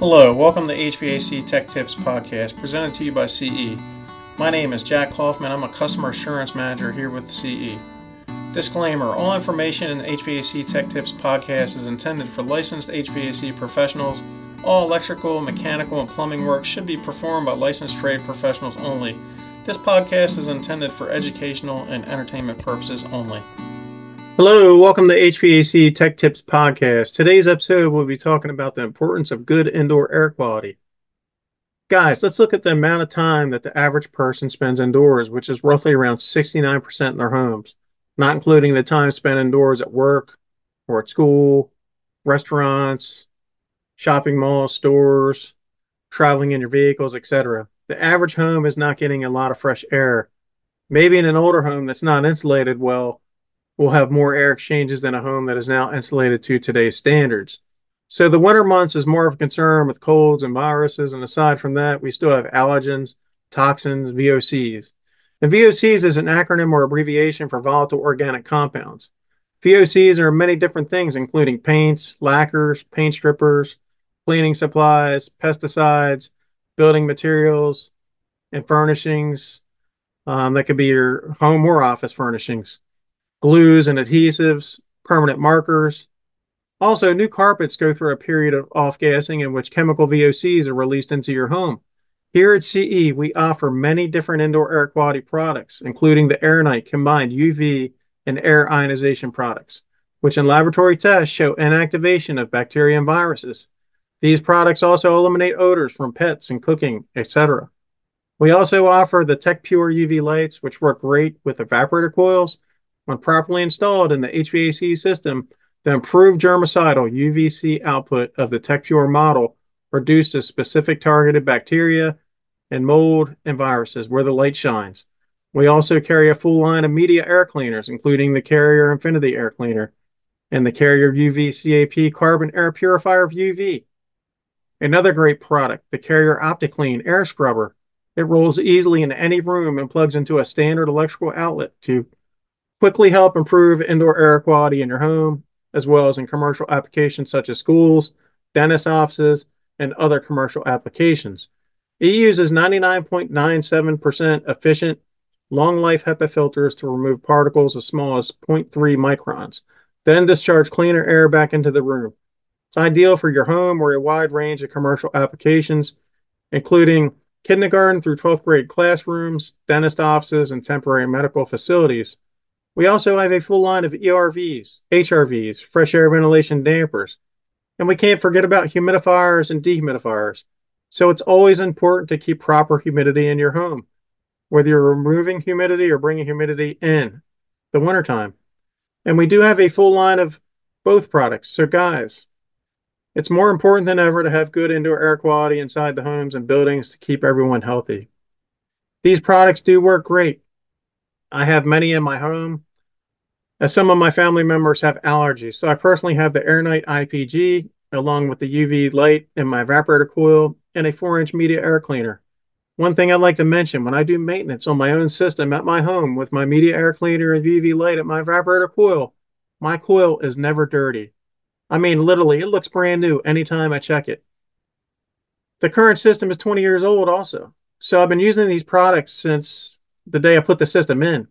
Hello, welcome to the HVAC Tech Tips podcast presented to you by CE. My name is Jack Kaufman. I'm a customer assurance manager here with CE. Disclaimer All information in the HVAC Tech Tips podcast is intended for licensed HVAC professionals. All electrical, mechanical, and plumbing work should be performed by licensed trade professionals only. This podcast is intended for educational and entertainment purposes only. Hello, welcome to HVAC Tech Tips Podcast. Today's episode, we'll be talking about the importance of good indoor air quality. Guys, let's look at the amount of time that the average person spends indoors, which is roughly around 69% in their homes, not including the time spent indoors at work or at school, restaurants, shopping malls, stores, traveling in your vehicles, etc. The average home is not getting a lot of fresh air. Maybe in an older home that's not insulated well, will have more air exchanges than a home that is now insulated to today's standards. So the winter months is more of a concern with colds and viruses, and aside from that, we still have allergens, toxins, VOCs. And VOCs is an acronym or abbreviation for volatile organic compounds. VOCs are many different things, including paints, lacquers, paint strippers, cleaning supplies, pesticides, building materials, and furnishings. Um, that could be your home or office furnishings glues and adhesives, permanent markers. Also, new carpets go through a period of off gassing in which chemical VOCs are released into your home. Here at CE, we offer many different indoor air quality products, including the AirKnight combined UV and air ionization products, which in laboratory tests show inactivation of bacteria and viruses. These products also eliminate odors from pets and cooking, etc. We also offer the TechPure UV lights, which work great with evaporator coils when properly installed in the HVAC system, the improved germicidal UVC output of the TechPure model reduces specific targeted bacteria and mold and viruses where the light shines. We also carry a full line of media air cleaners, including the Carrier Infinity Air Cleaner and the Carrier UV CAP Carbon Air Purifier of UV. Another great product, the Carrier OptiClean Air Scrubber. It rolls easily into any room and plugs into a standard electrical outlet to quickly help improve indoor air quality in your home, as well as in commercial applications such as schools, dentist offices, and other commercial applications. It uses 99.97% efficient, long life HEPA filters to remove particles as small as 0.3 microns, then discharge cleaner air back into the room. It's ideal for your home or a wide range of commercial applications, including kindergarten through 12th grade classrooms, dentist offices, and temporary medical facilities. We also have a full line of ERVs, HRVs, fresh air ventilation dampers, and we can't forget about humidifiers and dehumidifiers. So it's always important to keep proper humidity in your home, whether you're removing humidity or bringing humidity in the wintertime. And we do have a full line of both products. So, guys, it's more important than ever to have good indoor air quality inside the homes and buildings to keep everyone healthy. These products do work great. I have many in my home, as some of my family members have allergies. So I personally have the AirKnight IPG along with the UV light in my evaporator coil and a 4-inch media air cleaner. One thing I'd like to mention, when I do maintenance on my own system at my home with my media air cleaner and UV light at my evaporator coil, my coil is never dirty. I mean, literally, it looks brand new anytime I check it. The current system is 20 years old also. So I've been using these products since the day I put the system in.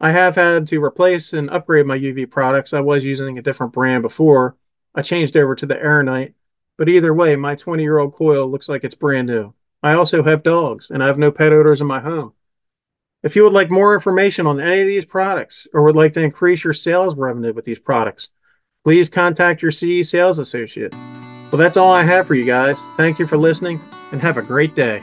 I have had to replace and upgrade my UV products. I was using a different brand before. I changed over to the AirKnight, but either way, my 20 year old coil looks like it's brand new. I also have dogs and I have no pet odors in my home. If you would like more information on any of these products or would like to increase your sales revenue with these products, please contact your CE sales associate. Well, that's all I have for you guys. Thank you for listening and have a great day.